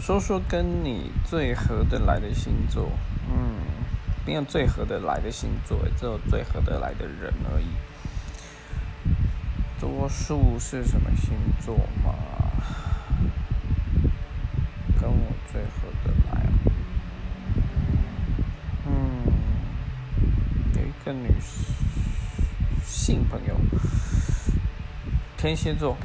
说说跟你最合得来的星座。嗯没有最合得来的星座只有最合得来的人而已。多数是什么星座嘛跟我最合得来。嗯有一个女性朋友天蝎座。